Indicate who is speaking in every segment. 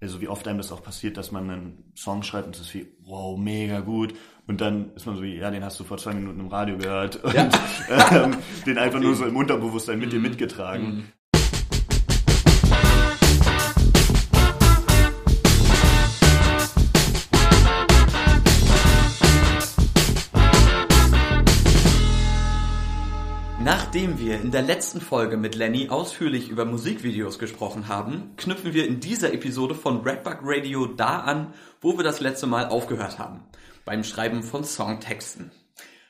Speaker 1: also wie oft einem das auch passiert, dass man einen Song schreibt und es ist wie, wow, mega gut. Und dann ist man so wie, ja, den hast du vor zwei Minuten im Radio gehört und ja. ähm, den einfach nur so im Unterbewusstsein mit dir mhm. mitgetragen.
Speaker 2: Nachdem wir in der letzten Folge mit Lenny ausführlich über Musikvideos gesprochen haben, knüpfen wir in dieser Episode von Redbug Radio da an, wo wir das letzte Mal aufgehört haben, beim Schreiben von Songtexten.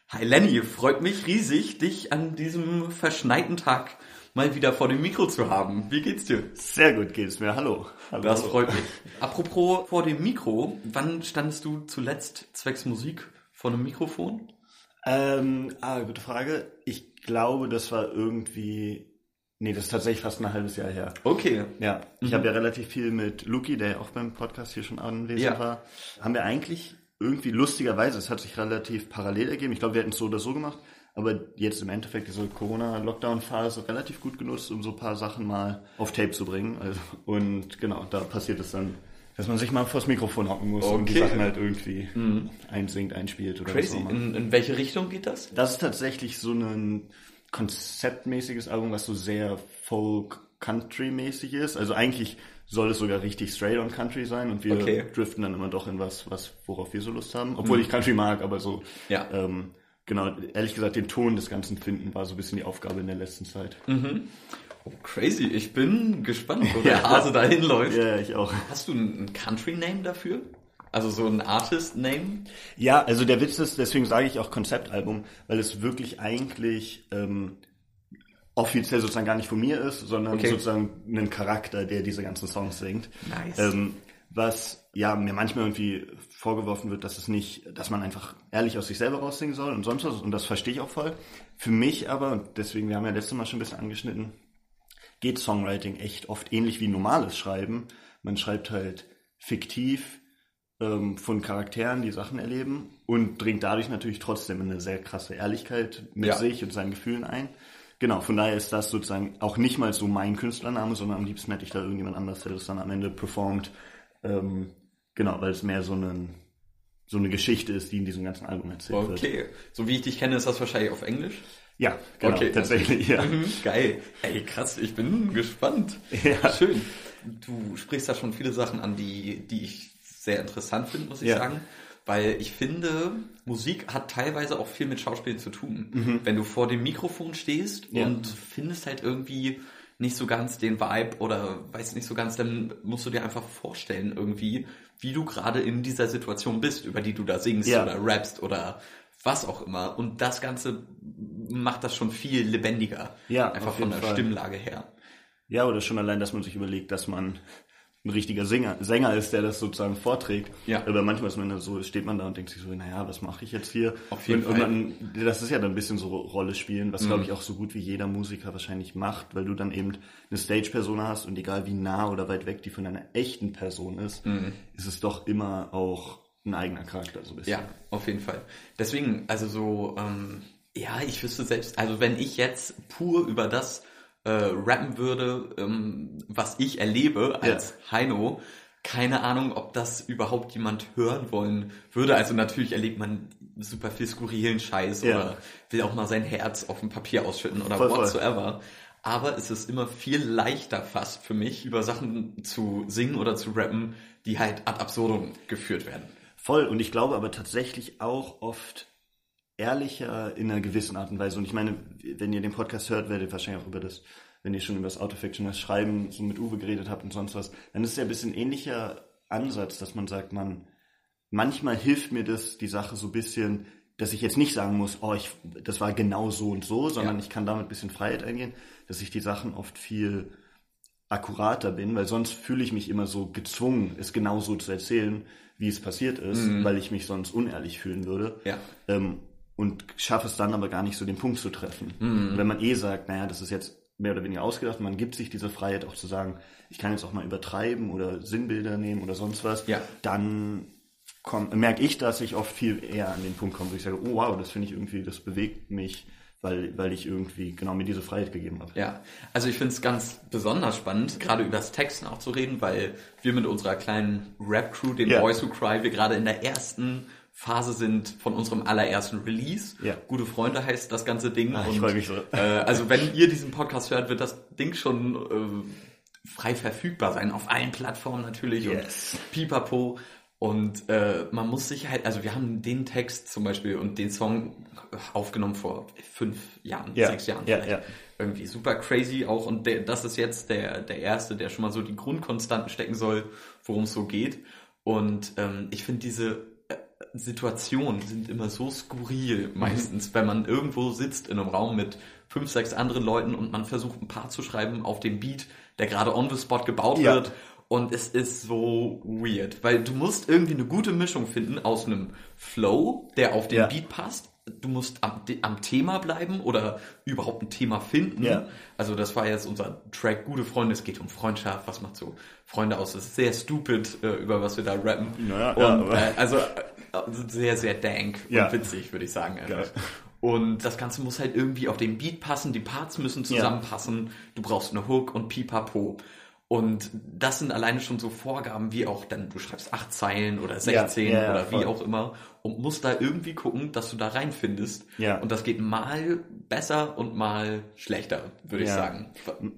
Speaker 2: Hi Lenny, freut mich riesig, dich an diesem verschneiten Tag mal wieder vor dem Mikro zu haben. Wie geht's dir?
Speaker 1: Sehr gut geht's mir. Hallo.
Speaker 2: Hallo. Das freut mich. Apropos vor dem Mikro, wann standest du zuletzt zwecks Musik vor einem Mikrofon?
Speaker 1: Ähm, ah, gute Frage. Ich glaube, das war irgendwie. Nee, das ist tatsächlich fast ein halbes Jahr her.
Speaker 2: Okay.
Speaker 1: Ja, ich mhm. habe ja relativ viel mit Luki, der ja auch beim Podcast hier schon anwesend ja. war, haben wir eigentlich irgendwie lustigerweise, es hat sich relativ parallel ergeben. Ich glaube, wir hätten es so oder so gemacht, aber jetzt im Endeffekt diese Corona-Lockdown-Phase relativ gut genutzt, um so ein paar Sachen mal auf Tape zu bringen. Also, und genau, da passiert es dann dass man sich mal vors Mikrofon hocken muss okay. und die Sachen halt irgendwie mhm. einsingt, einspielt oder
Speaker 2: Crazy.
Speaker 1: was
Speaker 2: in, in welche Richtung geht das?
Speaker 1: Das ist tatsächlich so ein konzeptmäßiges Album, was so sehr Folk-Country-mäßig ist. Also eigentlich soll es sogar richtig straight on Country sein und wir okay. driften dann immer doch in was, was worauf wir so Lust haben. Obwohl mhm. ich Country mag, aber so
Speaker 2: ja.
Speaker 1: ähm, genau, ehrlich gesagt, den Ton des Ganzen finden war so ein bisschen die Aufgabe in der letzten Zeit.
Speaker 2: Mhm. Crazy. Ich bin gespannt, wo der Hase dahin läuft.
Speaker 1: Ja, ich auch.
Speaker 2: Hast du einen Country-Name dafür? Also so ein Artist-Name?
Speaker 1: Ja, also der Witz ist, deswegen sage ich auch Konzeptalbum, weil es wirklich eigentlich ähm, offiziell sozusagen gar nicht von mir ist, sondern okay. sozusagen ein Charakter, der diese ganzen Songs singt.
Speaker 2: Nice.
Speaker 1: Ähm, was ja mir manchmal irgendwie vorgeworfen wird, dass es nicht, dass man einfach ehrlich aus sich selber raussingen soll und sonst was und das verstehe ich auch voll. Für mich aber, und deswegen, wir haben ja letztes Mal schon ein bisschen angeschnitten, geht Songwriting echt oft ähnlich wie normales Schreiben. Man schreibt halt fiktiv ähm, von Charakteren, die Sachen erleben und dringt dadurch natürlich trotzdem eine sehr krasse Ehrlichkeit mit ja. sich und seinen Gefühlen ein. Genau, von daher ist das sozusagen auch nicht mal so mein Künstlername, sondern am liebsten hätte ich da irgendjemand anders, der das dann am Ende performt. Ähm, genau, weil es mehr so ein so eine Geschichte ist, die in diesem ganzen Album erzählt
Speaker 2: okay. wird. Okay, so wie ich dich kenne, ist das wahrscheinlich auf Englisch?
Speaker 1: Ja, genau, okay, tatsächlich, ja.
Speaker 2: Mhm, geil. Ey, krass, ich bin gespannt. Ja. Schön. Du sprichst da schon viele Sachen an, die, die ich sehr interessant finde, muss ich ja. sagen. Weil ich finde, Musik hat teilweise auch viel mit Schauspiel zu tun. Mhm. Wenn du vor dem Mikrofon stehst ja. und findest halt irgendwie nicht so ganz den Vibe oder weißt nicht so ganz, dann musst du dir einfach vorstellen irgendwie, wie du gerade in dieser Situation bist, über die du da singst ja. oder rappst oder was auch immer. Und das Ganze macht das schon viel lebendiger.
Speaker 1: Ja,
Speaker 2: einfach von der Fall. Stimmlage her.
Speaker 1: Ja, oder schon allein, dass man sich überlegt, dass man ein richtiger Sänger, Sänger ist, der das sozusagen vorträgt.
Speaker 2: Ja.
Speaker 1: Aber manchmal ist man so, steht man da und denkt sich so, naja, was mache ich jetzt hier?
Speaker 2: Auf jeden und,
Speaker 1: Fall. Und dann, das ist ja dann ein bisschen so Rolle spielen, was mhm. glaube ich auch so gut wie jeder Musiker wahrscheinlich macht, weil du dann eben eine Stage-Persona hast und egal wie nah oder weit weg die von einer echten Person ist, mhm. ist es doch immer auch ein eigener Charakter so ein bisschen.
Speaker 2: Ja, auf jeden Fall. Deswegen, also so, ähm, ja, ich wüsste selbst, also wenn ich jetzt pur über das äh, rappen würde, ähm, was ich erlebe als ja. Heino, keine Ahnung, ob das überhaupt jemand hören wollen würde. Also natürlich erlebt man super viel skurrilen Scheiß ja. oder will auch mal sein Herz auf dem Papier ausschütten oder voll, whatsoever. Voll. Aber es ist immer viel leichter fast für mich, über Sachen zu singen oder zu rappen, die halt ad absurdum geführt werden.
Speaker 1: Voll. Und ich glaube aber tatsächlich auch oft ehrlicher in einer gewissen Art und Weise. Und ich meine, wenn ihr den Podcast hört, werdet ihr wahrscheinlich auch über das, wenn ihr schon über das Autofiction, das Schreiben so mit Uwe geredet habt und sonst was, dann ist es ja ein bisschen ähnlicher Ansatz, dass man sagt, man, manchmal hilft mir das, die Sache so ein bisschen, dass ich jetzt nicht sagen muss, oh, ich, das war genau so und so, sondern ja. ich kann damit ein bisschen Freiheit eingehen, dass ich die Sachen oft viel akkurater bin, weil sonst fühle ich mich immer so gezwungen, es genau so zu erzählen, wie es passiert ist, mhm. weil ich mich sonst unehrlich fühlen würde.
Speaker 2: Ja.
Speaker 1: Ähm, und schaffe es dann aber gar nicht so den Punkt zu treffen.
Speaker 2: Mhm.
Speaker 1: Wenn man eh sagt, naja, das ist jetzt mehr oder weniger ausgedacht, man gibt sich diese Freiheit auch zu sagen, ich kann jetzt auch mal übertreiben oder Sinnbilder nehmen oder sonst was,
Speaker 2: ja.
Speaker 1: dann komm, merke ich, dass ich oft viel eher an den Punkt komme, wo ich sage, oh wow, das finde ich irgendwie, das bewegt mich weil, weil ich irgendwie genau mir diese Freiheit gegeben habe.
Speaker 2: Ja, also ich finde es ganz besonders spannend, gerade über das Texten auch zu reden, weil wir mit unserer kleinen Rap-Crew, den ja. Boys Who Cry, wir gerade in der ersten Phase sind von unserem allerersten Release. Ja. Gute Freunde heißt das ganze Ding.
Speaker 1: Ach, ich freue mich so.
Speaker 2: Äh, also wenn ihr diesen Podcast hört, wird das Ding schon äh, frei verfügbar sein, auf allen Plattformen natürlich yes. und pipapo. Und äh, man muss sich halt, also wir haben den Text zum Beispiel und den Song aufgenommen vor fünf Jahren, ja. sechs Jahren
Speaker 1: ja, ja.
Speaker 2: Irgendwie super crazy auch. Und der, das ist jetzt der, der erste, der schon mal so die Grundkonstanten stecken soll, worum es so geht. Und ähm, ich finde diese äh, Situationen sind immer so skurril meistens, mhm. wenn man irgendwo sitzt in einem Raum mit fünf, sechs anderen Leuten und man versucht ein paar zu schreiben auf dem Beat, der gerade on the spot gebaut ja. wird und es ist so weird, weil du musst irgendwie eine gute Mischung finden aus einem Flow, der auf den ja. Beat passt. Du musst am, am, Thema bleiben oder überhaupt ein Thema finden. Ja. Also das war jetzt unser Track Gute Freunde. Es geht um Freundschaft. Was macht so Freunde aus? Das ist sehr stupid, äh, über was wir da rappen.
Speaker 1: Naja,
Speaker 2: und, ja, äh, also äh, sehr, sehr dank und witzig, würde ich sagen. Und das Ganze muss halt irgendwie auf den Beat passen, die Parts müssen zusammenpassen, du brauchst eine Hook und pipapo. Und das sind alleine schon so Vorgaben, wie auch dann, du schreibst acht Zeilen oder 16 ja, ja, oder wie auch immer und musst da irgendwie gucken, dass du da reinfindest. Ja. Und das geht mal besser und mal schlechter, würde ich sagen.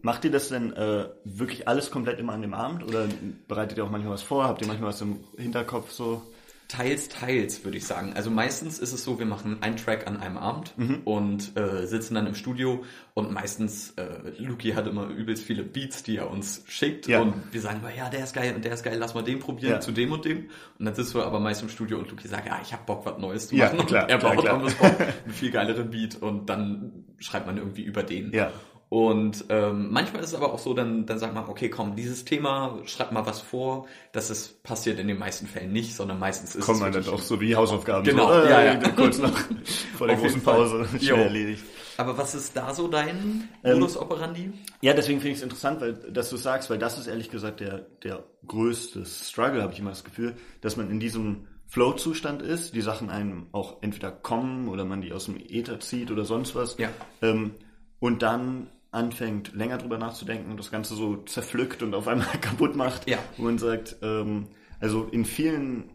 Speaker 1: Macht ihr das denn äh, wirklich alles komplett immer an dem Abend oder bereitet ihr auch manchmal was vor? Habt ihr manchmal was im Hinterkopf so?
Speaker 2: Teils, teils, würde ich sagen. Also meistens ist es so, wir machen einen Track an einem Abend mhm. und äh, sitzen dann im Studio und meistens, äh, Luki hat immer übelst viele Beats, die er uns schickt ja. und wir sagen immer, ja, der ist geil und der ist geil, lass mal den probieren ja. zu dem und dem. Und dann sitzen wir aber meist im Studio und Luki sagt, ja, ich hab Bock, was Neues zu machen. Ja, klar, und er baut klar, klar. einen viel geileren Beat und dann schreibt man irgendwie über den.
Speaker 1: Ja.
Speaker 2: Und ähm, manchmal ist es aber auch so, dann, dann sagt man, okay, komm, dieses Thema, schreib mal was vor. Das ist passiert in den meisten Fällen nicht, sondern meistens ist
Speaker 1: Kommt es. Kommt man dann auch so wie Hausaufgaben.
Speaker 2: Genau,
Speaker 1: so,
Speaker 2: äh, ja, ja.
Speaker 1: kurz noch vor der großen Pause schnell erledigt.
Speaker 2: Aber was ist da so dein ähm, Modus operandi?
Speaker 1: Ja, deswegen finde ich es interessant, weil, dass du sagst, weil das ist ehrlich gesagt der, der größte Struggle, habe ich immer das Gefühl, dass man in diesem Flow-Zustand ist, die Sachen einem auch entweder kommen oder man die aus dem Äther zieht oder sonst was.
Speaker 2: Ja.
Speaker 1: Ähm, und dann anfängt, länger drüber nachzudenken und das Ganze so zerpflückt und auf einmal kaputt macht.
Speaker 2: Ja.
Speaker 1: Wo man sagt, ähm, also in vielen,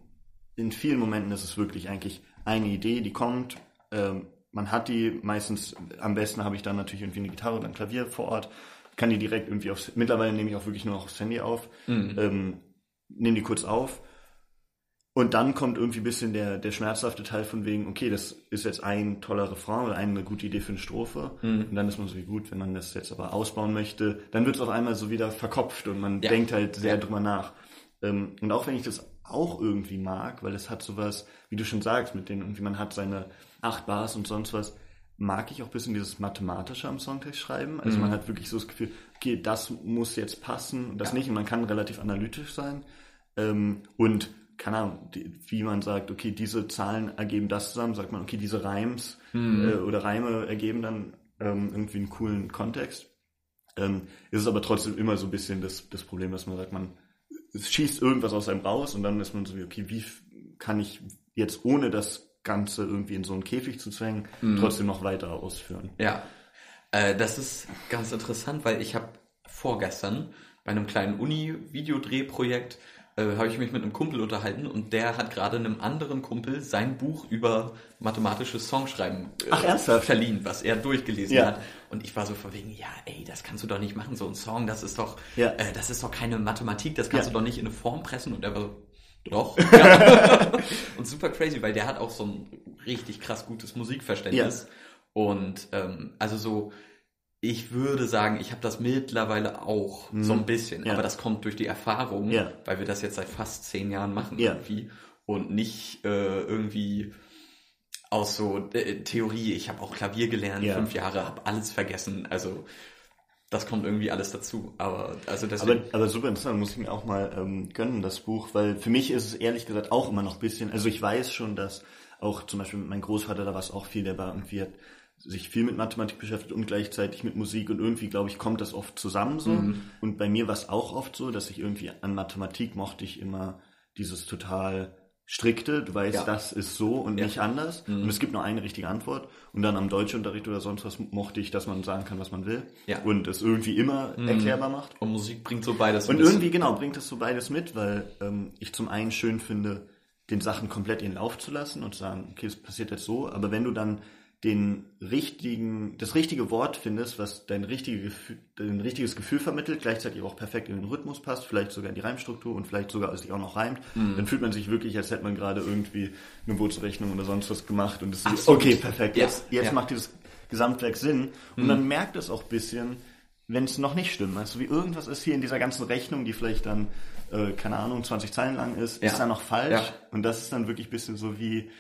Speaker 1: in vielen Momenten ist es wirklich eigentlich eine Idee, die kommt. Ähm, man hat die meistens, am besten habe ich dann natürlich irgendwie eine Gitarre oder ein Klavier vor Ort, kann die direkt irgendwie aufs, mittlerweile nehme ich auch wirklich nur noch aufs Handy auf, mhm. ähm, nehme die kurz auf und dann kommt irgendwie ein bisschen der, der schmerzhafte Teil von wegen, okay, das ist jetzt ein toller Refrain oder eine gute Idee für eine Strophe. Mhm. Und dann ist man so wie gut, wenn man das jetzt aber ausbauen möchte, dann wird es auf einmal so wieder verkopft und man ja. denkt halt sehr ja. drüber nach. Ähm, und auch wenn ich das auch irgendwie mag, weil es hat sowas, wie du schon sagst, mit denen irgendwie man hat seine acht Bars und sonst was, mag ich auch ein bisschen dieses Mathematische am Songtext schreiben. Also mhm. man hat wirklich so das Gefühl, okay, das muss jetzt passen und das ja. nicht. Und man kann relativ analytisch sein. Ähm, und keine Ahnung, die, wie man sagt, okay, diese Zahlen ergeben das zusammen, sagt man, okay, diese Reims mhm. äh, oder Reime ergeben dann ähm, irgendwie einen coolen Kontext. Ähm, ist es aber trotzdem immer so ein bisschen das, das Problem, dass man sagt, man es schießt irgendwas aus einem raus und dann ist man so wie, okay, wie kann ich jetzt ohne das Ganze irgendwie in so einen Käfig zu zwängen, mhm. trotzdem noch weiter ausführen.
Speaker 2: Ja, äh, das ist ganz interessant, weil ich habe vorgestern bei einem kleinen Uni-Videodrehprojekt äh, habe ich mich mit einem Kumpel unterhalten und der hat gerade einem anderen Kumpel sein Buch über mathematisches Songschreiben
Speaker 1: äh, Ach,
Speaker 2: verliehen, was er durchgelesen ja. hat. Und ich war so verwegen, ja, ey, das kannst du doch nicht machen, so ein Song, das ist doch, ja. äh, das ist doch keine Mathematik, das kannst ja. du doch nicht in eine Form pressen. Und er war so, doch. und super crazy, weil der hat auch so ein richtig krass gutes Musikverständnis. Und ähm, also so, ich würde sagen, ich habe das mittlerweile auch mhm. so ein bisschen, ja. aber das kommt durch die Erfahrung, ja. weil wir das jetzt seit fast zehn Jahren machen ja. irgendwie und nicht äh, irgendwie aus so äh, Theorie. Ich habe auch Klavier gelernt, fünf Jahre, habe alles vergessen. Also das kommt irgendwie alles dazu. Aber also
Speaker 1: deswegen. Aber, aber super interessant, muss ich mir auch mal ähm, gönnen, das Buch, weil für mich ist es ehrlich gesagt auch immer noch ein bisschen, also ich weiß schon, dass auch zum Beispiel meinem Großvater, da war es auch viel, der war irgendwie hat sich viel mit Mathematik beschäftigt und gleichzeitig mit Musik und irgendwie, glaube ich, kommt das oft zusammen so. Mhm. Und bei mir war es auch oft so, dass ich irgendwie an Mathematik mochte ich immer dieses total strikte, du weißt, ja. das ist so und ja. nicht anders. Mhm. Und es gibt nur eine richtige Antwort. Und dann am Deutschunterricht oder sonst was mochte ich, dass man sagen kann, was man will. Ja. Und es irgendwie immer mhm. erklärbar macht.
Speaker 2: Und Musik bringt so beides
Speaker 1: mit. Und irgendwie, genau, bringt es so beides mit, weil ähm, ich zum einen schön finde, den Sachen komplett ihren Lauf zu lassen und zu sagen, okay, es passiert jetzt so. Aber wenn du dann den richtigen, das richtige Wort findest, was dein, richtige Gefühl, dein richtiges Gefühl vermittelt, gleichzeitig auch perfekt in den Rhythmus passt, vielleicht sogar in die Reimstruktur und vielleicht sogar sich auch noch reimt, mhm. dann fühlt man sich wirklich, als hätte man gerade irgendwie eine Bootsrechnung oder sonst was gemacht und es ist okay, perfekt, jetzt, jetzt ja. macht dieses Gesamtwerk Sinn und mhm. man merkt es auch ein bisschen, wenn es noch nicht stimmt. Also wie irgendwas ist hier in dieser ganzen Rechnung, die vielleicht dann, äh, keine Ahnung, 20 Zeilen lang ist, ja. ist da noch falsch ja. und das ist dann wirklich ein bisschen so wie,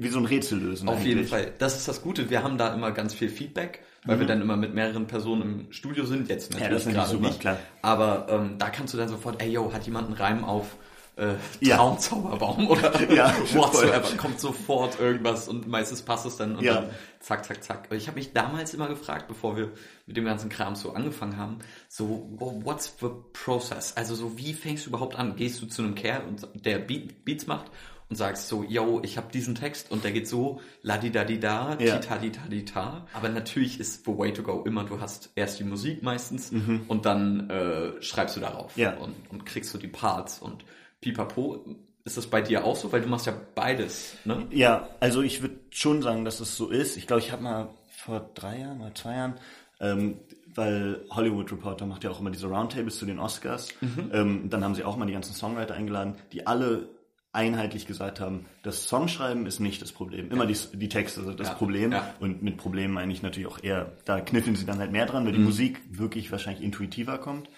Speaker 1: wie so ein Rätsel lösen.
Speaker 2: Auf eigentlich. jeden Fall. Das ist das Gute. Wir haben da immer ganz viel Feedback, weil mhm. wir dann immer mit mehreren Personen im Studio sind. Jetzt natürlich ja, gerade super, nicht. Klar. Aber ähm, da kannst du dann sofort, ey yo, hat jemand einen Reim auf äh, Traumzauberbaum oder ja, whatsoever. Kommt sofort irgendwas und meistens passt es dann und ja. dann zack, zack, zack. Ich habe mich damals immer gefragt, bevor wir mit dem ganzen Kram so angefangen haben, so what's the process? Also so wie fängst du überhaupt an? Gehst du zu einem Kerl und der Beat, Beats macht und sagst so, yo, ich habe diesen Text und der geht so, la di da di da, ja. ti ta di ta di ta. Aber natürlich ist the way to go immer, du hast erst die Musik meistens mhm. und dann äh, schreibst du darauf ja. und, und kriegst du die Parts und pipapo. Ist das bei dir auch so? Weil du machst ja beides, ne?
Speaker 1: Ja, also ich würde schon sagen, dass es so ist. Ich glaube, ich habe mal vor drei Jahren, mal zwei Jahren, ähm, weil Hollywood Reporter macht ja auch immer diese Roundtables zu den Oscars. Mhm. Ähm, dann haben sie auch mal die ganzen Songwriter eingeladen, die alle einheitlich gesagt haben, das Songschreiben ist nicht das Problem. Immer ja. die, die Texte sind das ja. Problem. Ja. Und mit Problemen meine ich natürlich auch eher, da kniffeln sie dann halt mehr dran, weil mhm. die Musik wirklich wahrscheinlich intuitiver kommt.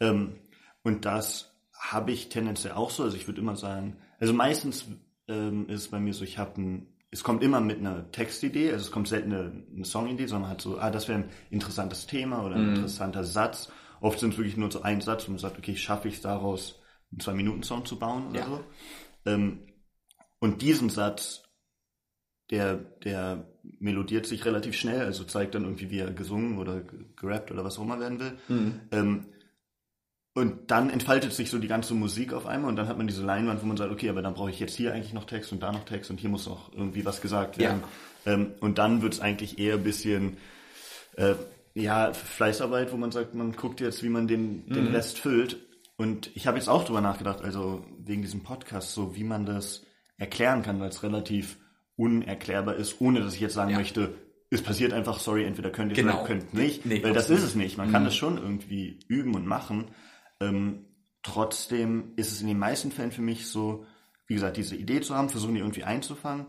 Speaker 1: Ähm, und das habe ich tendenziell auch so. Also ich würde immer sagen, also meistens ähm, ist es bei mir so, ich habe ein, es kommt immer mit einer Textidee, also es kommt selten eine, eine Songidee, sondern halt so, ah, das wäre ein interessantes Thema oder ein mhm. interessanter Satz. Oft sind es wirklich nur so ein Satz, wo man sagt, okay, schaffe ich es daraus, einen Zwei-Minuten-Song zu bauen oder so. Ähm, und diesen Satz, der, der melodiert sich relativ schnell, also zeigt dann irgendwie, wie er gesungen oder gerappt oder was auch immer werden will. Mhm. Ähm, und dann entfaltet sich so die ganze Musik auf einmal und dann hat man diese Leinwand, wo man sagt, okay, aber dann brauche ich jetzt hier eigentlich noch Text und da noch Text und hier muss noch irgendwie was gesagt werden. Ja. Ähm, und dann wird es eigentlich eher ein bisschen äh, ja, Fleißarbeit, wo man sagt, man guckt jetzt, wie man den, den mhm. Rest füllt. Und ich habe jetzt auch drüber nachgedacht, also wegen diesem Podcast, so wie man das erklären kann, weil es relativ unerklärbar ist, ohne dass ich jetzt sagen ja. möchte, es passiert einfach, sorry, entweder könnt ihr genau. oder könnt nicht, nee, weil das ist es nicht. Man mhm. kann das schon irgendwie üben und machen. Ähm, trotzdem ist es in den meisten Fällen für mich so, wie gesagt, diese Idee zu haben, versuchen die irgendwie einzufangen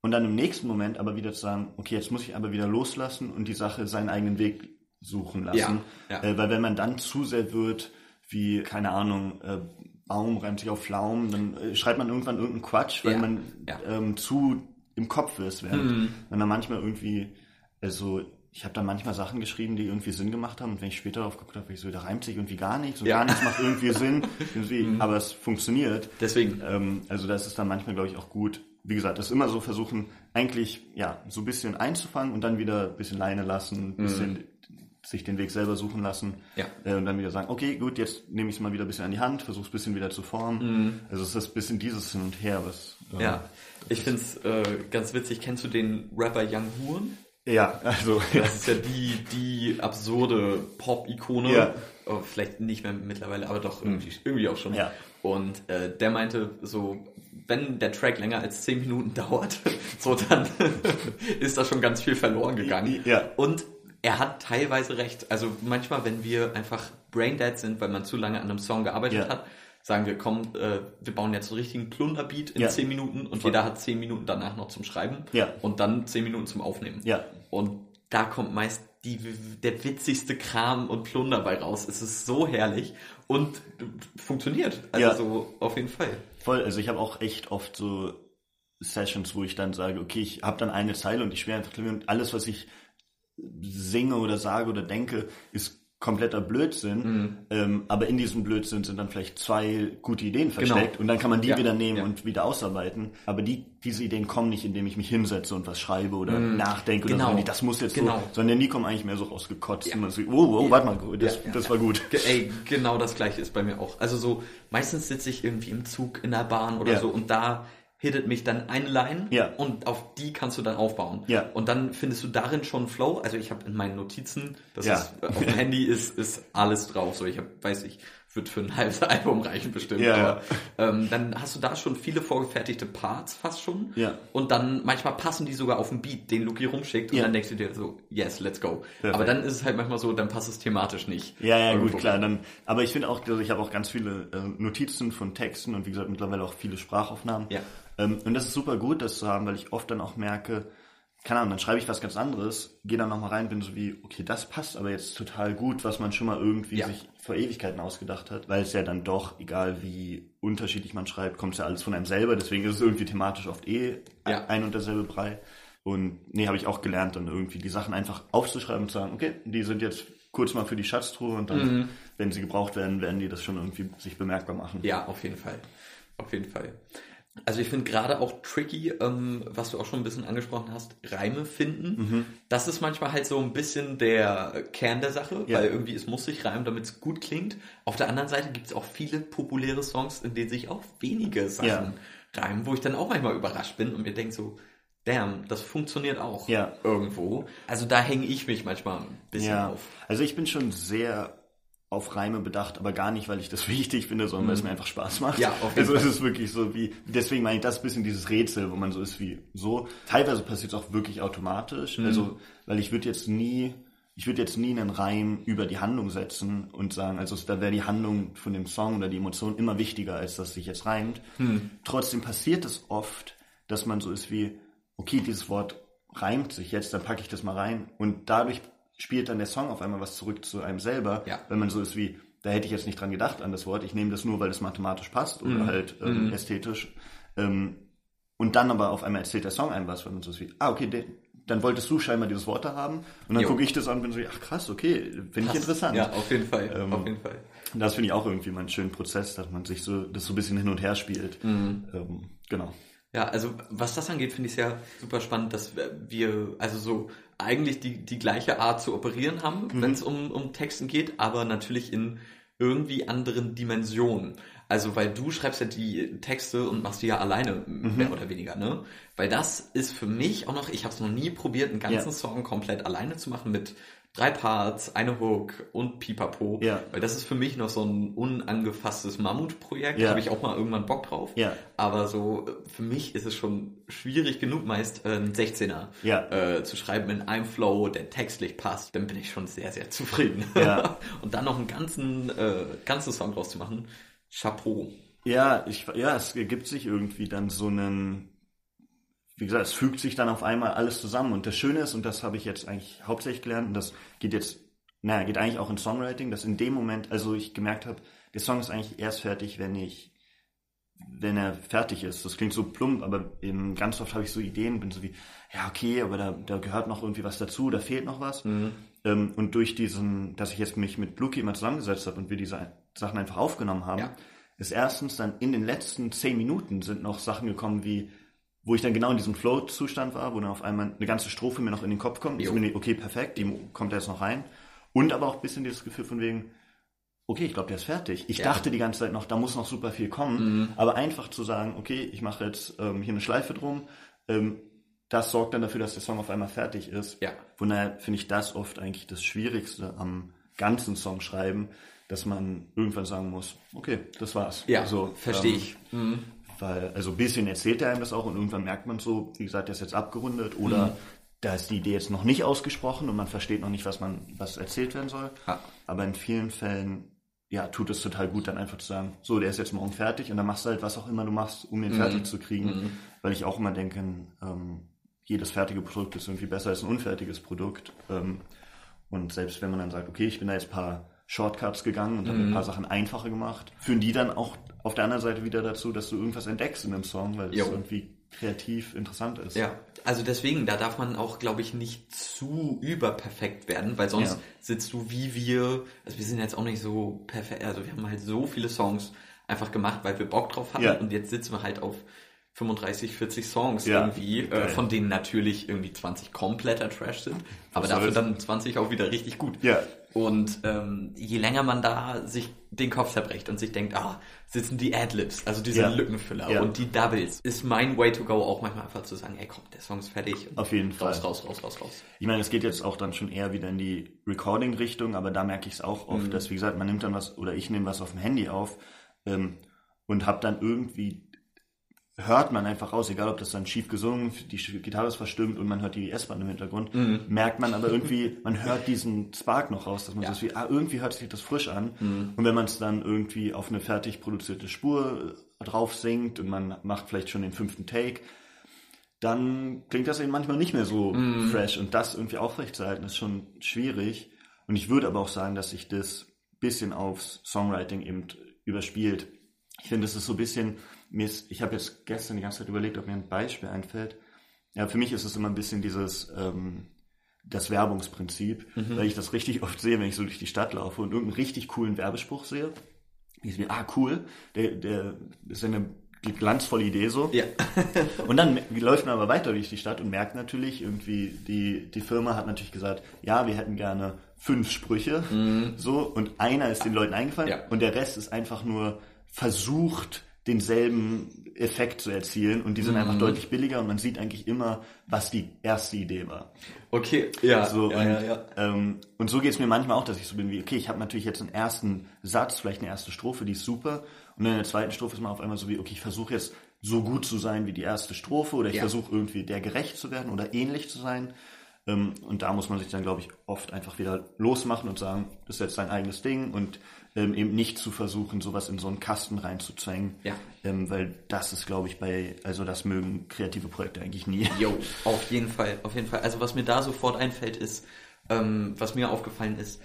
Speaker 1: und dann im nächsten Moment aber wieder zu sagen, okay, jetzt muss ich aber wieder loslassen und die Sache seinen eigenen Weg suchen lassen. Ja, ja. Äh, weil wenn man dann zu sehr wird, wie, keine Ahnung, äh, Baum reimt sich auf Pflaumen, dann äh, schreibt man irgendwann irgendeinen Quatsch, weil ja, man ja. Ähm, zu im Kopf ist, während mhm. wenn man manchmal irgendwie, also ich habe da manchmal Sachen geschrieben, die irgendwie Sinn gemacht haben und wenn ich später darauf geguckt habe, ich so, da reimt sich irgendwie gar nichts, so ja. gar nichts macht irgendwie Sinn, irgendwie, mhm. aber es funktioniert.
Speaker 2: Deswegen.
Speaker 1: Ähm, also das ist dann manchmal, glaube ich, auch gut. Wie gesagt, das immer so versuchen, eigentlich ja so ein bisschen einzufangen und dann wieder ein bisschen Leine lassen, ein bisschen mhm sich den Weg selber suchen lassen ja. äh, und dann wieder sagen, okay, gut, jetzt nehme ich es mal wieder ein bisschen an die Hand, versuche es ein bisschen wieder zu formen. Mhm. Also es ist ein bisschen dieses Hin und Her, was...
Speaker 2: Äh, ja, ich finde es äh, ganz witzig. Kennst du den Rapper Young Horn?
Speaker 1: Ja, also...
Speaker 2: Ja. Das ist ja die, die absurde Pop-Ikone. Ja. Oh, vielleicht nicht mehr mittlerweile, aber doch irgendwie, mhm. irgendwie auch schon. Ja. Und äh, der meinte so, wenn der Track länger als 10 Minuten dauert, so dann ist da schon ganz viel verloren gegangen. Ja. Und er hat teilweise recht. Also manchmal, wenn wir einfach braindead sind, weil man zu lange an einem Song gearbeitet ja. hat, sagen wir, komm, äh, wir bauen jetzt einen richtigen Plunderbeat in ja. 10 Minuten und Voll. jeder hat 10 Minuten danach noch zum Schreiben ja. und dann 10 Minuten zum Aufnehmen. Ja. Und da kommt meist die, der witzigste Kram und Plunder bei raus. Es ist so herrlich und funktioniert. Also ja. so auf jeden Fall.
Speaker 1: Voll, also ich habe auch echt oft so Sessions, wo ich dann sage, okay, ich habe dann eine Zeile und ich schwere einfach und alles, was ich singe oder sage oder denke, ist kompletter Blödsinn, mhm. ähm, aber in diesem Blödsinn sind dann vielleicht zwei gute Ideen genau. versteckt genau. und dann kann man die ja. wieder nehmen ja. und wieder ausarbeiten. Aber die, diese Ideen kommen nicht, indem ich mich hinsetze und was schreibe oder mhm. nachdenke genau. oder so. Das muss jetzt genau. so, sondern die kommen eigentlich mehr so rausgekotzt ja. und man so, oh, oh, warte mal, das, das war gut.
Speaker 2: Ey, genau das gleiche ist bei mir auch. Also so, meistens sitze ich irgendwie im Zug, in der Bahn oder so und da hittet mich dann eine Line ja. und auf die kannst du dann aufbauen. Ja. Und dann findest du darin schon Flow. Also ich habe in meinen Notizen, das ja. ist auf dem Handy ist ist alles drauf. So ich habe, weiß ich, wird für ein halbes Album reichen bestimmt. Ja, aber, ähm, dann hast du da schon viele vorgefertigte Parts fast schon. Ja. Und dann manchmal passen die sogar auf den Beat, den Luki rumschickt. Und ja. dann denkst du dir so, yes, let's go. Perfekt. Aber dann ist es halt manchmal so, dann passt es thematisch nicht.
Speaker 1: Ja, ja, gut, klar. Dann, aber ich finde auch, also ich habe auch ganz viele äh, Notizen von Texten und wie gesagt mittlerweile auch viele Sprachaufnahmen. Ja. Ähm, und das ist super gut, das zu haben, weil ich oft dann auch merke, keine Ahnung, dann schreibe ich was ganz anderes, gehe dann nochmal rein, bin so wie, okay, das passt aber jetzt total gut, was man schon mal irgendwie ja. sich vor Ewigkeiten ausgedacht hat, weil es ja dann doch, egal wie unterschiedlich man schreibt, kommt es ja alles von einem selber, deswegen ist es irgendwie thematisch oft eh ja. ein und derselbe Brei. Und nee, habe ich auch gelernt, dann irgendwie die Sachen einfach aufzuschreiben und zu sagen, okay, die sind jetzt kurz mal für die Schatztruhe und dann, mhm. wenn sie gebraucht werden, werden die das schon irgendwie sich bemerkbar machen.
Speaker 2: Ja, auf jeden Fall. Auf jeden Fall. Also ich finde gerade auch tricky, ähm, was du auch schon ein bisschen angesprochen hast, Reime finden. Mhm. Das ist manchmal halt so ein bisschen der Kern der Sache, ja. weil irgendwie es muss sich reimen, damit es gut klingt. Auf der anderen Seite gibt es auch viele populäre Songs, in denen sich auch wenige Sachen ja. reimen, wo ich dann auch manchmal überrascht bin und mir denke so, damn, das funktioniert auch ja. irgendwo. Also da hänge ich mich manchmal ein bisschen auf.
Speaker 1: Also ich bin schon sehr auf Reime bedacht, aber gar nicht, weil ich das wichtig finde, sondern weil es mhm. mir einfach Spaß macht. Ja, auf jeden also es ist wirklich so wie, deswegen meine ich das bisschen dieses Rätsel, wo man so ist wie so. Teilweise passiert es auch wirklich automatisch. Mhm. Also, weil ich würde jetzt nie, ich würde jetzt nie einen Reim über die Handlung setzen und sagen, also da wäre die Handlung von dem Song oder die Emotion immer wichtiger, als dass sich jetzt reimt. Mhm. Trotzdem passiert es oft, dass man so ist wie, okay, dieses Wort reimt sich jetzt, dann packe ich das mal rein und dadurch spielt dann der Song auf einmal was zurück zu einem selber, ja. wenn man so ist wie, da hätte ich jetzt nicht dran gedacht an das Wort, ich nehme das nur, weil es mathematisch passt oder mhm. halt ähm, mhm. ästhetisch. Ähm, und dann aber auf einmal erzählt der Song einem was, weil man so ist wie, ah, okay, de, dann wolltest du scheinbar dieses Wort da haben. Und dann gucke ich das an und bin so, ach krass, okay, finde ich interessant.
Speaker 2: Ja, auf jeden Fall, ähm, auf jeden Fall.
Speaker 1: Das finde ich auch irgendwie mal einen schönen Prozess, dass man sich so, das so ein bisschen hin und her spielt. Mhm. Ähm, genau.
Speaker 2: Ja, also was das angeht, finde ich es ja super spannend, dass wir also so eigentlich die, die gleiche Art zu operieren haben, mhm. wenn es um, um Texten geht, aber natürlich in irgendwie anderen Dimensionen. Also, weil du schreibst ja die Texte und machst die ja alleine, mhm. mehr oder weniger, ne? Weil das ist für mich auch noch, ich habe es noch nie probiert, einen ganzen ja. Song komplett alleine zu machen mit drei Parts, eine Hook und Pipapo. Ja. Weil das ist für mich noch so ein unangefasstes Mammutprojekt. Ja. Da habe ich auch mal irgendwann Bock drauf. Ja. Aber so für mich ist es schon schwierig genug, meist äh, einen 16er ja. äh, zu schreiben in einem Flow, der textlich passt. Dann bin ich schon sehr, sehr zufrieden. Ja. und dann noch einen ganzen, äh, ganzen Song draus zu machen. Chapeau.
Speaker 1: Ja, ich, ja, es ergibt sich irgendwie dann so einen wie gesagt, es fügt sich dann auf einmal alles zusammen. Und das Schöne ist, und das habe ich jetzt eigentlich hauptsächlich gelernt, und das geht jetzt, naja, geht eigentlich auch in Songwriting, dass in dem Moment, also ich gemerkt habe, der Song ist eigentlich erst fertig, wenn ich, wenn er fertig ist. Das klingt so plump, aber eben ganz oft habe ich so Ideen, bin so wie, ja, okay, aber da, da gehört noch irgendwie was dazu, da fehlt noch was. Mhm. Ähm, und durch diesen, dass ich jetzt mich mit Bluki immer zusammengesetzt habe und wir diese Sachen einfach aufgenommen haben, ja. ist erstens dann in den letzten zehn Minuten sind noch Sachen gekommen wie, wo ich dann genau in diesem Flow-Zustand war, wo dann auf einmal eine ganze Strophe mir noch in den Kopf kommt. Jo. Ich okay, perfekt, die kommt da jetzt noch rein. Und aber auch ein bisschen dieses Gefühl von wegen, okay, ich glaube, der ist fertig. Ich ja. dachte die ganze Zeit noch, da muss noch super viel kommen. Mhm. Aber einfach zu sagen, okay, ich mache jetzt ähm, hier eine Schleife drum, ähm, das sorgt dann dafür, dass der Song auf einmal fertig ist. Ja. Von daher finde ich das oft eigentlich das Schwierigste am ganzen Song schreiben, dass man irgendwann sagen muss, okay, das war's.
Speaker 2: Ja, also, verstehe ähm, ich. Mhm.
Speaker 1: Weil, also ein bisschen erzählt er einem das auch und irgendwann merkt man so, wie gesagt, der ist jetzt abgerundet oder mhm. da ist die Idee jetzt noch nicht ausgesprochen und man versteht noch nicht, was man, was erzählt werden soll. Ja. Aber in vielen Fällen, ja, tut es total gut, dann einfach zu sagen, so, der ist jetzt morgen fertig und dann machst du halt was auch immer du machst, um den mhm. fertig zu kriegen. Mhm. Weil ich auch immer denke, ähm, jedes fertige Produkt ist irgendwie besser als ein unfertiges Produkt. Ähm, und selbst wenn man dann sagt, okay, ich bin da jetzt ein paar Shortcuts gegangen und mhm. habe ein paar Sachen einfacher gemacht, führen die dann auch auf der anderen Seite wieder dazu, dass du irgendwas entdeckst in einem Song, weil es irgendwie kreativ interessant ist.
Speaker 2: Ja, also deswegen, da darf man auch, glaube ich, nicht zu überperfekt werden, weil sonst ja. sitzt du wie wir, also wir sind jetzt auch nicht so perfekt, also wir haben halt so viele Songs einfach gemacht, weil wir Bock drauf hatten ja. und jetzt sitzen wir halt auf 35, 40 Songs ja, irgendwie, äh, von denen natürlich irgendwie 20 kompletter Trash sind, aber dafür dann 20 auch wieder richtig gut.
Speaker 1: Ja.
Speaker 2: Und ähm, je länger man da sich den Kopf zerbrecht und sich denkt, ah, sitzen die Adlibs, also diese ja. Lückenfüller ja. und die Doubles, ist mein Way to go auch manchmal einfach zu sagen, ey komm, der Song ist fertig.
Speaker 1: Auf jeden
Speaker 2: Fall. Raus, raus, raus, raus, raus.
Speaker 1: Ich meine, es geht jetzt auch dann schon eher wieder in die Recording-Richtung, aber da merke ich es auch oft, mhm. dass, wie gesagt, man nimmt dann was, oder ich nehme was auf dem Handy auf ähm, und habe dann irgendwie hört man einfach raus, egal ob das dann schief gesungen, die Gitarre ist verstimmt und man hört die S-Bahn im Hintergrund, mhm. merkt man aber irgendwie, man hört diesen Spark noch raus, dass man ja. so wie, ah, irgendwie hört sich das frisch an. Mhm. Und wenn man es dann irgendwie auf eine fertig produzierte Spur drauf singt und man macht vielleicht schon den fünften Take, dann klingt das eben manchmal nicht mehr so mhm. fresh und das irgendwie aufrechtzuerhalten ist schon schwierig. Und ich würde aber auch sagen, dass sich das bisschen aufs Songwriting eben überspielt. Ich finde, es ist so ein bisschen, mir ist, ich habe jetzt gestern die ganze Zeit überlegt, ob mir ein Beispiel einfällt. Ja, für mich ist es immer ein bisschen dieses ähm, das Werbungsprinzip, mhm. weil ich das richtig oft sehe, wenn ich so durch die Stadt laufe und irgendeinen richtig coolen Werbespruch sehe. Ich mir, ah cool, der, der ist eine glanzvolle Idee so.
Speaker 2: Ja.
Speaker 1: und dann läuft man aber weiter durch die Stadt und merkt natürlich irgendwie, die, die Firma hat natürlich gesagt, ja, wir hätten gerne fünf Sprüche, mhm. so, und einer ist den Leuten eingefallen ja. und der Rest ist einfach nur versucht, denselben Effekt zu erzielen und die sind mhm. einfach deutlich billiger und man sieht eigentlich immer, was die erste Idee war.
Speaker 2: Okay, ja.
Speaker 1: So,
Speaker 2: ja,
Speaker 1: und,
Speaker 2: ja, ja.
Speaker 1: Ähm, und so geht es mir manchmal auch, dass ich so bin wie, okay, ich habe natürlich jetzt einen ersten Satz, vielleicht eine erste Strophe, die ist super und dann in der zweiten Strophe ist man auf einmal so wie, okay, ich versuche jetzt so gut zu sein wie die erste Strophe oder ich ja. versuche irgendwie der gerecht zu werden oder ähnlich zu sein. Ähm, und da muss man sich dann, glaube ich, oft einfach wieder losmachen und sagen, das ist jetzt dein eigenes Ding und ähm, eben nicht zu versuchen, sowas in so einen Kasten reinzuzwängen.
Speaker 2: Ja.
Speaker 1: Ähm, weil das ist, glaube ich, bei, also das mögen kreative Projekte eigentlich nie.
Speaker 2: Jo, auf jeden Fall, auf jeden Fall. Also was mir da sofort einfällt ist, ähm, was mir aufgefallen ist,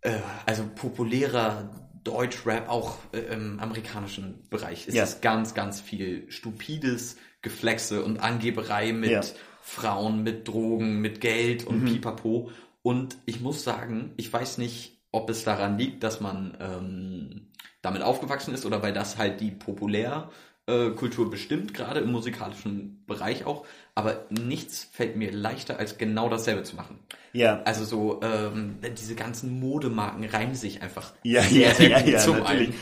Speaker 2: äh, also populärer Deutschrap auch äh, im amerikanischen Bereich ist ja. es ganz, ganz viel stupides Geflexe und Angeberei mit ja. Frauen, mit Drogen, mit Geld und mhm. Pipapo. Und ich muss sagen, ich weiß nicht, ob es daran liegt, dass man ähm, damit aufgewachsen ist oder weil das halt die Populärkultur äh, bestimmt, gerade im musikalischen Bereich auch. Aber nichts fällt mir leichter, als genau dasselbe zu machen.
Speaker 1: Ja.
Speaker 2: Also so, ähm, diese ganzen Modemarken reimen sich einfach
Speaker 1: ja, sehr, ja, sehr ja,
Speaker 2: gut
Speaker 1: ja,
Speaker 2: zum einen.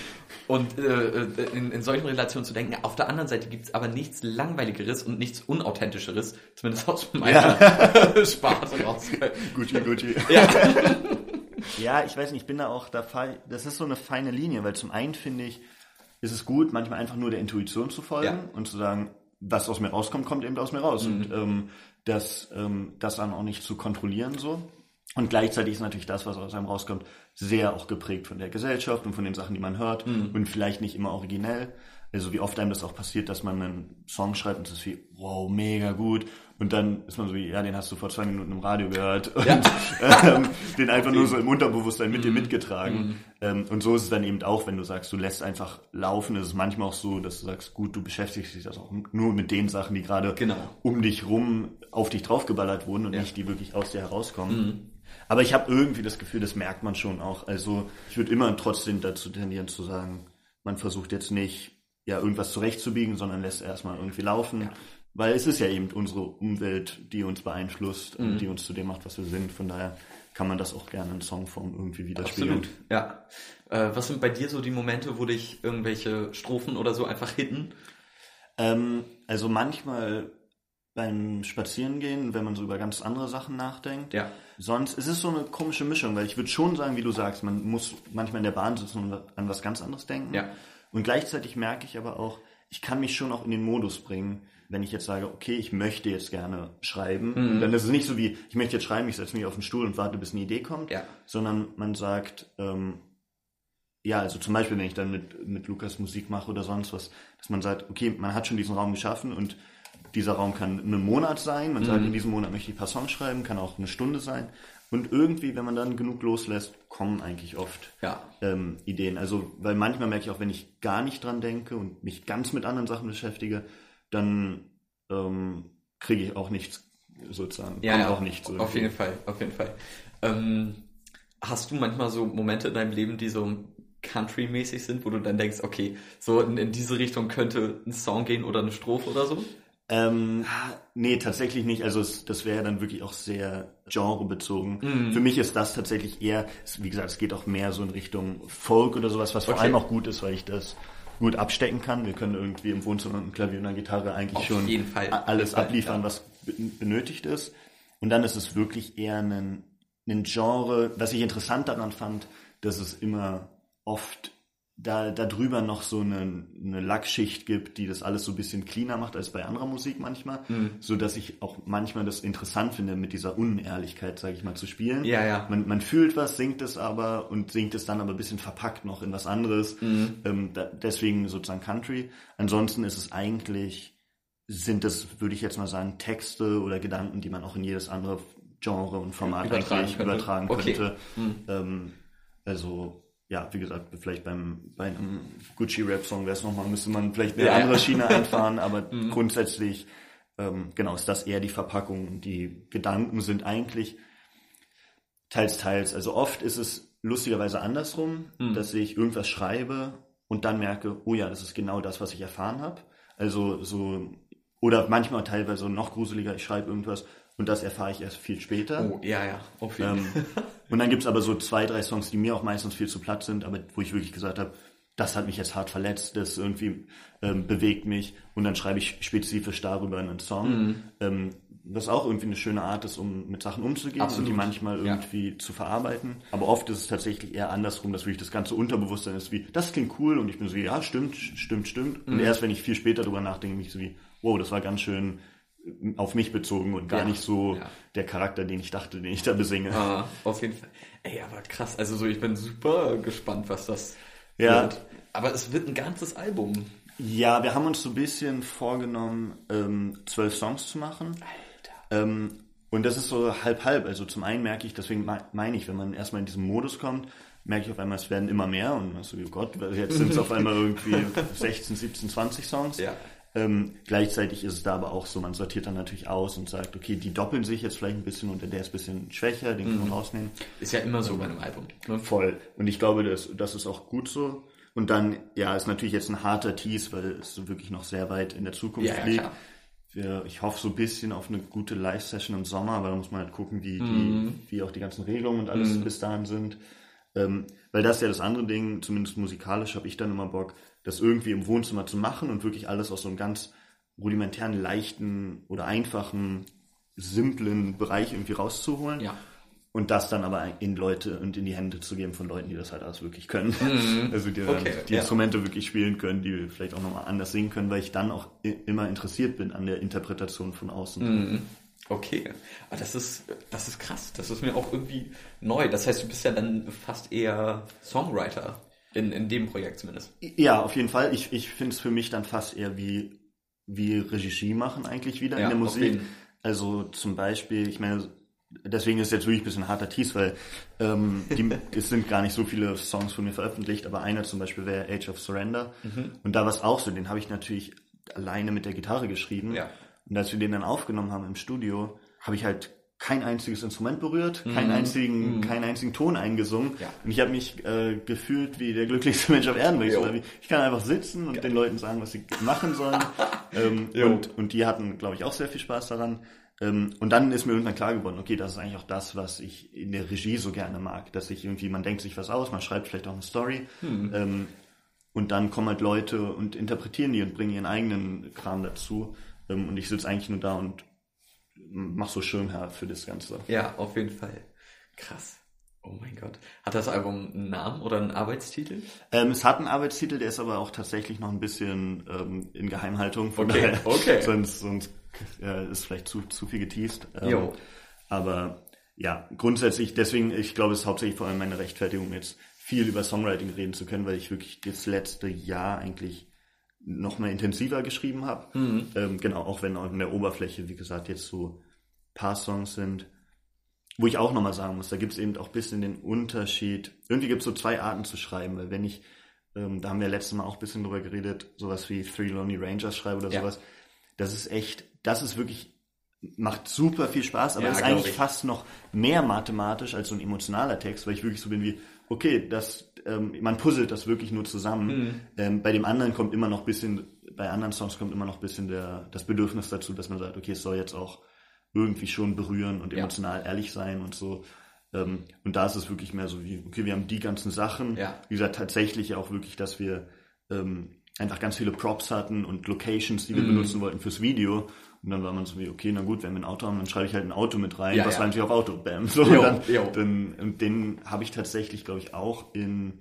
Speaker 2: Und äh, in, in solchen Relationen zu denken, auf der anderen Seite gibt es aber nichts Langweiligeres und nichts Unauthentischeres, zumindest aus meiner ja. Sparte raus.
Speaker 1: Gucci, Gucci. Ja. Ja, ich weiß nicht, ich bin da auch da das ist so eine feine Linie, weil zum einen finde ich, ist es gut, manchmal einfach nur der Intuition zu folgen ja. und zu sagen, was aus mir rauskommt, kommt eben aus mir raus. Mhm. Und ähm, das, ähm, das dann auch nicht zu kontrollieren so. Und gleichzeitig ist natürlich das, was aus einem rauskommt, sehr auch geprägt von der Gesellschaft und von den Sachen, die man hört mhm. und vielleicht nicht immer originell. Also wie oft einem das auch passiert, dass man einen Song schreibt und es ist wie, wow, mega gut. Und dann ist man so wie, ja, den hast du vor zwei Minuten im Radio gehört und ja. ähm, den einfach nur so im Unterbewusstsein mit mhm. dir mitgetragen. Mhm. Ähm, und so ist es dann eben auch, wenn du sagst, du lässt einfach laufen, ist es manchmal auch so, dass du sagst, gut, du beschäftigst dich das auch nur mit den Sachen, die gerade
Speaker 2: genau.
Speaker 1: um dich rum auf dich draufgeballert wurden und ja. nicht die wirklich aus dir herauskommen. Mhm. Aber ich habe irgendwie das Gefühl, das merkt man schon auch. Also ich würde immer trotzdem dazu tendieren zu sagen, man versucht jetzt nicht ja irgendwas zurechtzubiegen, sondern lässt erstmal irgendwie laufen. Ja. Weil es ist ja eben unsere Umwelt, die uns beeinflusst mhm. und die uns zu dem macht, was wir sind. Von daher kann man das auch gerne in Songform irgendwie widerspiegeln.
Speaker 2: Absolut, ja. Äh, was sind bei dir so die Momente, wo dich irgendwelche Strophen oder so einfach hitten?
Speaker 1: Ähm, also manchmal beim Spazierengehen, wenn man so über ganz andere Sachen nachdenkt.
Speaker 2: Ja.
Speaker 1: Sonst es ist so eine komische Mischung, weil ich würde schon sagen, wie du sagst, man muss manchmal in der Bahn sitzen und an was ganz anderes denken.
Speaker 2: Ja.
Speaker 1: Und gleichzeitig merke ich aber auch, ich kann mich schon auch in den Modus bringen, wenn ich jetzt sage, okay, ich möchte jetzt gerne schreiben, mhm. dann ist es nicht so wie, ich möchte jetzt schreiben, ich setze mich auf den Stuhl und warte, bis eine Idee kommt,
Speaker 2: ja.
Speaker 1: sondern man sagt, ähm, ja, also zum Beispiel, wenn ich dann mit, mit Lukas Musik mache oder sonst was, dass man sagt, okay, man hat schon diesen Raum geschaffen und dieser Raum kann einen Monat sein, man mhm. sagt, in diesem Monat möchte ich ein paar Songs schreiben, kann auch eine Stunde sein. Und irgendwie, wenn man dann genug loslässt, kommen eigentlich oft
Speaker 2: ja.
Speaker 1: ähm, Ideen. Also, weil manchmal merke ich auch, wenn ich gar nicht dran denke und mich ganz mit anderen Sachen beschäftige, dann ähm, kriege ich auch nichts sozusagen.
Speaker 2: Ja, ja auch nichts. Irgendwie. Auf jeden Fall, auf jeden Fall. Ähm, hast du manchmal so Momente in deinem Leben, die so country-mäßig sind, wo du dann denkst, okay, so in, in diese Richtung könnte ein Song gehen oder eine Strophe oder so?
Speaker 1: Ähm, nee, tatsächlich nicht. Also es, das wäre dann wirklich auch sehr genrebezogen. Mm. Für mich ist das tatsächlich eher, wie gesagt, es geht auch mehr so in Richtung Folk oder sowas, was vor allem auch gut ist, weil ich das gut abstecken kann. Wir können irgendwie im Wohnzimmer mit einem Klavier und einer Gitarre eigentlich Auf schon alles abliefern, ja. was benötigt ist. Und dann ist es wirklich eher ein, ein Genre, was ich interessant daran fand, dass es immer oft da, da drüber noch so eine, eine Lackschicht gibt, die das alles so ein bisschen cleaner macht als bei anderer Musik manchmal, mhm. so dass ich auch manchmal das interessant finde, mit dieser Unehrlichkeit, sage ich mal, zu spielen.
Speaker 2: Ja, ja.
Speaker 1: Man, man fühlt was, singt es aber und singt es dann aber ein bisschen verpackt noch in was anderes. Mhm. Ähm, da, deswegen sozusagen Country. Ansonsten ist es eigentlich, sind es, würde ich jetzt mal sagen, Texte oder Gedanken, die man auch in jedes andere Genre und Format übertragen eigentlich könnte. übertragen könnte. Okay. Mhm. Ähm, also ja, wie gesagt, vielleicht beim bei einem Gucci-Rap-Song wäre es nochmal, müsste man vielleicht eine ja, andere Schiene einfahren, aber mhm. grundsätzlich, ähm, genau, ist das eher die Verpackung. Die Gedanken sind eigentlich teils, teils. Also oft ist es lustigerweise andersrum, mhm. dass ich irgendwas schreibe und dann merke, oh ja, das ist genau das, was ich erfahren habe. Also so, oder manchmal teilweise noch gruseliger, ich schreibe irgendwas und das erfahre ich erst viel später.
Speaker 2: Oh, ja, ja, auf jeden
Speaker 1: ähm, Und dann gibt es aber so zwei, drei Songs, die mir auch meistens viel zu platt sind, aber wo ich wirklich gesagt habe, das hat mich jetzt hart verletzt, das irgendwie ähm, bewegt mich und dann schreibe ich spezifisch darüber einen Song. Mhm. Ähm, was auch irgendwie eine schöne Art ist, um mit Sachen umzugehen Absolut. und die manchmal irgendwie ja. zu verarbeiten. Aber oft ist es tatsächlich eher andersrum, dass wirklich das ganze Unterbewusstsein ist wie, das klingt cool und ich bin so wie, ja, stimmt, stimmt, stimmt. Mhm. Und erst wenn ich viel später darüber nachdenke, mich so wie, wow, das war ganz schön auf mich bezogen und gar ja, nicht so ja. der Charakter, den ich dachte, den ich da besinge.
Speaker 2: Ah, auf jeden Fall. Ey, aber krass. Also so, ich bin super gespannt, was das
Speaker 1: ja.
Speaker 2: wird. Aber es wird ein ganzes Album.
Speaker 1: Ja, wir haben uns so ein bisschen vorgenommen, ähm, zwölf Songs zu machen.
Speaker 2: Alter.
Speaker 1: Ähm, und das ist so halb halb. Also zum einen merke ich, deswegen meine ich, wenn man erstmal in diesen Modus kommt, merke ich auf einmal, es werden immer mehr und so, oh Gott, jetzt sind es auf einmal irgendwie 16, 17, 20 Songs.
Speaker 2: Ja.
Speaker 1: Ähm, gleichzeitig ist es da aber auch so, man sortiert dann natürlich aus und sagt, okay, die doppeln sich jetzt vielleicht ein bisschen und der ist ein bisschen schwächer, den kann man mhm. rausnehmen.
Speaker 2: Ist ja immer so bei einem Album.
Speaker 1: Ne? Voll. Und ich glaube, das, das ist auch gut so. Und dann, ja, ist natürlich jetzt ein harter Tease, weil es so wirklich noch sehr weit in der Zukunft ja, liegt. Ja, wir, ich hoffe so ein bisschen auf eine gute Live-Session im Sommer, aber da muss man halt gucken, wie, mhm. die, wie auch die ganzen Regelungen und alles mhm. bis dahin sind. Ähm, weil das ist ja das andere Ding, zumindest musikalisch habe ich dann immer Bock, das irgendwie im Wohnzimmer zu machen und wirklich alles aus so einem ganz rudimentären, leichten oder einfachen, simplen Bereich irgendwie rauszuholen.
Speaker 2: Ja.
Speaker 1: Und das dann aber in Leute und in die Hände zu geben von Leuten, die das halt alles wirklich können. Mhm. Also die okay, die ja. Instrumente wirklich spielen können, die vielleicht auch nochmal anders singen können, weil ich dann auch immer interessiert bin an der Interpretation von außen.
Speaker 2: Mhm. Okay, aber das ist, das ist krass. Das ist mir auch irgendwie neu. Das heißt, du bist ja dann fast eher Songwriter. In, in dem Projekt zumindest.
Speaker 1: Ja, auf jeden Fall. Ich, ich finde es für mich dann fast eher wie, wie Regie machen eigentlich wieder ja, in der Musik. Also zum Beispiel, ich meine, deswegen ist es jetzt wirklich ein bisschen harter Tease, weil ähm, die, es sind gar nicht so viele Songs von mir veröffentlicht, aber einer zum Beispiel wäre Age of Surrender. Mhm. Und da war es auch so, den habe ich natürlich alleine mit der Gitarre geschrieben.
Speaker 2: Ja.
Speaker 1: Und als wir den dann aufgenommen haben im Studio, habe ich halt kein einziges Instrument berührt, keinen mhm. einzigen, mhm. keinen einzigen Ton eingesungen. Ja. Und ich habe mich äh, gefühlt wie der glücklichste Mensch auf Erden. Ich, ich kann einfach sitzen und ja. den Leuten sagen, was sie machen sollen. ähm, und, und die hatten, glaube ich, auch sehr viel Spaß daran. Ähm, und dann ist mir irgendwann klar geworden, okay, das ist eigentlich auch das, was ich in der Regie so gerne mag. Dass ich irgendwie, man denkt sich was aus, man schreibt vielleicht auch eine Story. Mhm. Ähm, und dann kommen halt Leute und interpretieren die und bringen ihren eigenen Kram dazu. Ähm, und ich sitze eigentlich nur da und mach so Schirmherr für das Ganze.
Speaker 2: Ja, auf jeden Fall. Krass. Oh mein Gott. Hat das Album einen Namen oder einen Arbeitstitel?
Speaker 1: Ähm, es hat einen Arbeitstitel, der ist aber auch tatsächlich noch ein bisschen ähm, in Geheimhaltung.
Speaker 2: Von okay, daher, okay.
Speaker 1: sonst sonst äh, ist vielleicht zu, zu viel geteased. Ähm, aber ja, grundsätzlich, deswegen, ich glaube, es ist hauptsächlich vor allem meine Rechtfertigung, jetzt viel über Songwriting reden zu können, weil ich wirklich das letzte Jahr eigentlich noch mal intensiver geschrieben habe. Mhm. Ähm, genau, auch wenn in der Oberfläche, wie gesagt, jetzt so paar Songs sind, wo ich auch nochmal sagen muss, da gibt es eben auch ein bisschen den Unterschied. Irgendwie gibt es so zwei Arten zu schreiben, weil wenn ich, ähm, da haben wir letztes Mal auch ein bisschen drüber geredet, sowas wie Three Lonely Rangers schreibe oder ja. sowas, das ist echt das ist wirklich, macht super viel Spaß, aber
Speaker 2: Ja,
Speaker 1: ist eigentlich
Speaker 2: ich.
Speaker 1: fast noch mehr mathematisch als so ein emotionaler Text, weil ich wirklich so bin wie, okay, das, ähm, man puzzelt das wirklich nur zusammen.
Speaker 2: Mhm.
Speaker 1: Ähm, bei dem anderen kommt immer noch ein bisschen, bei anderen Songs kommt immer noch ein bisschen der, das Bedürfnis dazu, dass man sagt, okay, es soll jetzt auch irgendwie schon berühren und
Speaker 2: Ja.
Speaker 1: emotional ehrlich sein und so. Ähm, und da ist es wirklich mehr so wie, okay, wir haben die ganzen Sachen.
Speaker 2: Ja.
Speaker 1: Wie gesagt, tatsächlich auch wirklich, dass wir ähm, einfach ganz viele Props hatten und Locations,
Speaker 2: Mhm.
Speaker 1: die wir benutzen wollten fürs Video. Und dann war man so wie, okay, na gut, wenn wir ein Auto haben, dann schreibe ich halt ein Auto mit rein.
Speaker 2: Ja,
Speaker 1: was
Speaker 2: ja.
Speaker 1: reimt sich auf Auto? Bam. So,
Speaker 2: Jo,
Speaker 1: und dann,
Speaker 2: jo.
Speaker 1: dann, und den habe ich tatsächlich, glaube ich, auch in,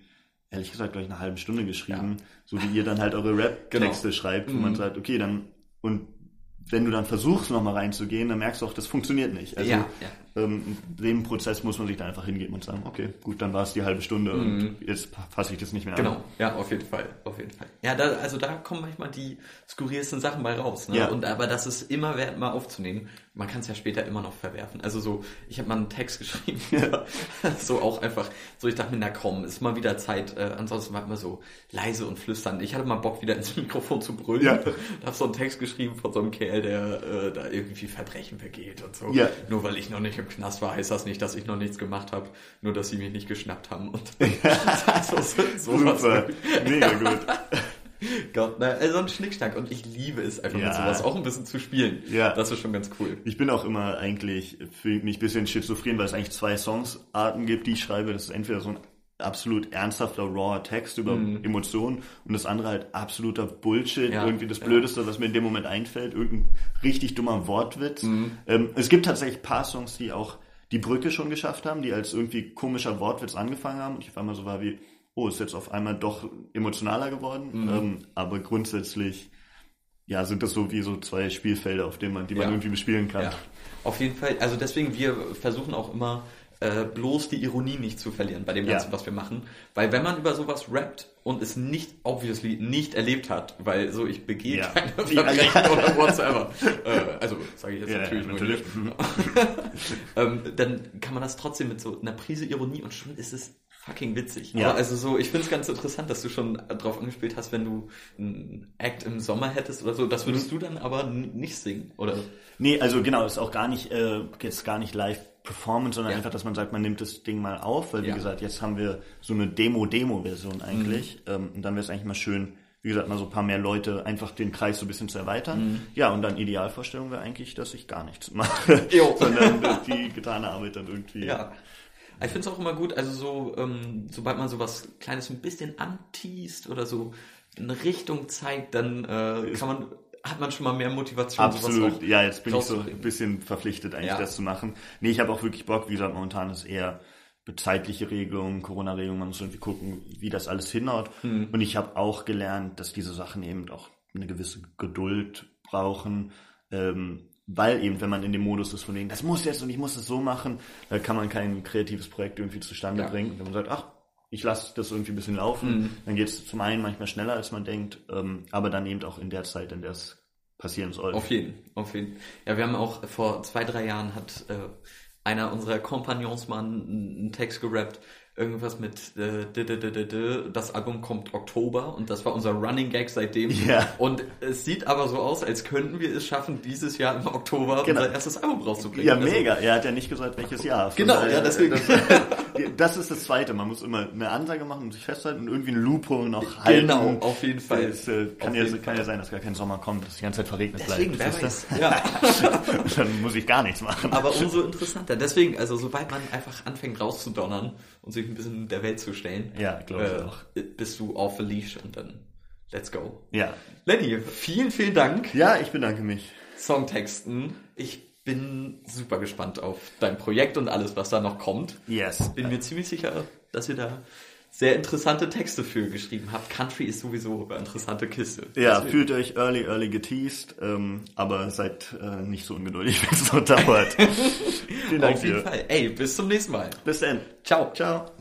Speaker 1: ehrlich gesagt, glaube ich, eine halbe Stunde geschrieben. So wie ihr dann halt eure Rap-Texte
Speaker 2: Genau.
Speaker 1: schreibt, wo man sagt, okay, dann, und wenn du dann versuchst, nochmal reinzugehen, dann merkst du auch, das funktioniert nicht. Also,
Speaker 2: Ja, ja.
Speaker 1: Ähm, in dem Prozess muss man sich da einfach hingeben und sagen, okay, gut, dann war es die halbe Stunde und jetzt fasse ich das nicht mehr an.
Speaker 2: Mhm. Genau, ja, auf jeden Fall, auf jeden Fall. Ja, da, also da kommen manchmal die skurrilsten Sachen bei raus. Ne?
Speaker 1: Ja.
Speaker 2: Und aber das ist immer wert, mal aufzunehmen. Man kann es ja später immer noch verwerfen. Also so, ich habe mal einen Text geschrieben, so auch einfach, so ich dachte mir, na komm, ist mal wieder Zeit. Äh, ansonsten war immer so leise und flüstern. Ich hatte mal Bock, wieder ins Mikrofon zu brüllen.
Speaker 1: Ja.
Speaker 2: Hab so einen Text geschrieben von so einem Kerl, der äh, da irgendwie Verbrechen begeht und so.
Speaker 1: Ja.
Speaker 2: Nur weil ich noch nicht im Knast war, heißt das nicht, dass ich noch nichts gemacht habe. Nur, dass sie mich nicht geschnappt haben. Und so, so, sowas.
Speaker 1: Super, mega gut.
Speaker 2: Gott, ne, also ein Schnickschnack und ich liebe es einfach
Speaker 1: Ja.
Speaker 2: mit sowas auch ein bisschen zu spielen.
Speaker 1: Ja.
Speaker 2: Das ist schon ganz cool.
Speaker 1: Ich bin auch immer eigentlich, fühle mich ein bisschen schizophren, weil es eigentlich zwei Songsarten gibt, die ich schreibe. Das ist entweder so ein absolut ernsthafter, rawer Text über Emotionen und das andere halt absoluter Bullshit,
Speaker 2: Mhm. Ja,
Speaker 1: irgendwie das
Speaker 2: ja.
Speaker 1: Blödeste, was mir in dem Moment einfällt, irgendein richtig dummer Wortwitz.
Speaker 2: Mhm.
Speaker 1: Ähm, es gibt tatsächlich ein paar Songs, die auch die Brücke schon geschafft haben, die als irgendwie komischer Wortwitz angefangen haben und ich auf einmal so war wie, oh, ist jetzt auf einmal doch emotionaler geworden,
Speaker 2: Mhm.
Speaker 1: ähm, aber grundsätzlich ja, sind das so wie so zwei Spielfelder, auf denen man, die man
Speaker 2: Ja.
Speaker 1: irgendwie bespielen kann.
Speaker 2: Ja, auf jeden Fall. Also deswegen, wir versuchen auch immer äh, bloß die Ironie nicht zu verlieren bei dem
Speaker 1: Ja.
Speaker 2: Ganzen, was wir machen. Weil wenn man über sowas rappt und es nicht, obviously, nicht erlebt hat, weil so ich begehe
Speaker 1: Ja.
Speaker 2: keine Verbrechen
Speaker 1: ja.
Speaker 2: oder whatsoever, äh, also sage ich jetzt natürlich, nur
Speaker 1: natürlich.
Speaker 2: ähm, dann kann man das trotzdem mit so einer Prise Ironie und schon ist es fucking witzig.
Speaker 1: Ja.
Speaker 2: Aber also so, ich finde es ganz interessant, dass du schon drauf angespielt hast, wenn du einen Act im Sommer hättest oder so, das würdest du dann aber nicht singen, oder?
Speaker 1: Nee, also genau, ist auch gar nicht, äh, jetzt gar nicht live Performance, sondern
Speaker 2: Ja.
Speaker 1: einfach, dass man sagt, man nimmt das Ding mal auf, weil wie
Speaker 2: Ja. Mhm.
Speaker 1: gesagt, jetzt haben wir so eine Demo-Demo-Version eigentlich. Ähm, und dann wäre es eigentlich mal schön, wie gesagt, mal so ein paar mehr Leute, einfach den Kreis so ein bisschen zu erweitern.
Speaker 2: Mhm.
Speaker 1: Ja, und dann Idealvorstellung wäre eigentlich, dass ich gar nichts mache,
Speaker 2: Jo.
Speaker 1: sondern dass die getane Arbeit dann irgendwie.
Speaker 2: Ja. Ich finde es auch immer gut, also so, ähm, sobald man sowas Kleines ein bisschen anteast oder so eine Richtung zeigt, dann äh, kann man, hat man schon mal mehr Motivation.
Speaker 1: Absolut, ja, jetzt bin ich so ein bisschen verpflichtet, eigentlich
Speaker 2: Ja.
Speaker 1: das zu machen. Nee, ich habe auch wirklich Bock, wie gesagt, momentan ist eher zeitliche Regelung, Corona-Regelung, man muss irgendwie gucken, wie das alles hinhaut.
Speaker 2: Hm.
Speaker 1: Und ich habe auch gelernt, dass diese Sachen eben auch eine gewisse Geduld brauchen, ähm, weil eben, wenn man in dem Modus ist von wegen, das muss jetzt und ich muss es so machen, da kann man kein kreatives Projekt irgendwie zustande
Speaker 2: Ja.
Speaker 1: bringen. Wenn man sagt, ach, ich lasse das irgendwie ein bisschen laufen,
Speaker 2: Hm.
Speaker 1: dann geht es zum einen manchmal schneller, als man denkt, ähm, aber dann eben auch in der Zeit, in der es passieren soll.
Speaker 2: Auf jeden, auf jeden. Ja, wir haben auch vor zwei, drei Jahren hat äh, einer unserer Kompagnons mal einen, Text gerappt, irgendwas mit äh, d das Album kommt Oktober und das war unser Running Gag seitdem.
Speaker 1: Ja.
Speaker 2: Und es sieht aber so aus, als könnten wir es schaffen, dieses Jahr im Oktober
Speaker 1: Genau.
Speaker 2: unser erstes Album rauszubringen.
Speaker 1: Ja,
Speaker 2: Also,
Speaker 1: mega. Er hat ja nicht gesagt, welches Jahr. Von
Speaker 2: Genau,
Speaker 1: daher,
Speaker 2: ja, deswegen.
Speaker 1: Das, das ist das Zweite. Man muss immer eine Ansage machen und sich festhalten und irgendwie ein Loophole noch halten.
Speaker 2: Genau, auf jeden Fall.
Speaker 1: Es äh, kann, ja, kann ja sein, dass gar kein Sommer kommt, dass die ganze Zeit verregnet
Speaker 2: Deswegen, wer
Speaker 1: bleibt.
Speaker 2: weiß.
Speaker 1: Siehst
Speaker 2: Ja.
Speaker 1: du? Dann muss ich gar nichts machen.
Speaker 2: Aber umso interessanter. Deswegen, also sobald man einfach anfängt rauszudonnern und sich ein bisschen der Welt zu stellen,
Speaker 1: Ja, glaub ich auch.
Speaker 2: bist du off the leash und dann let's go.
Speaker 1: Ja.
Speaker 2: Lenny, vielen, vielen Dank.
Speaker 1: Ja, ich bedanke mich.
Speaker 2: Songtexten. Ich bin super gespannt auf dein Projekt und alles, was da noch kommt.
Speaker 1: Yes.
Speaker 2: Bin mir ziemlich sicher, dass ihr da sehr interessante Texte für geschrieben habt. Country ist sowieso eine interessante Kiste.
Speaker 1: Ja,
Speaker 2: Deswegen.
Speaker 1: fühlt euch early, early geteased, ähm, aber seid äh, nicht so ungeduldig, wenn es noch dauert. Vielen Dank
Speaker 2: Auf jeden
Speaker 1: dir.
Speaker 2: Fall. Ey, bis zum nächsten Mal.
Speaker 1: Bis dann.
Speaker 2: Ciao.
Speaker 1: Ciao.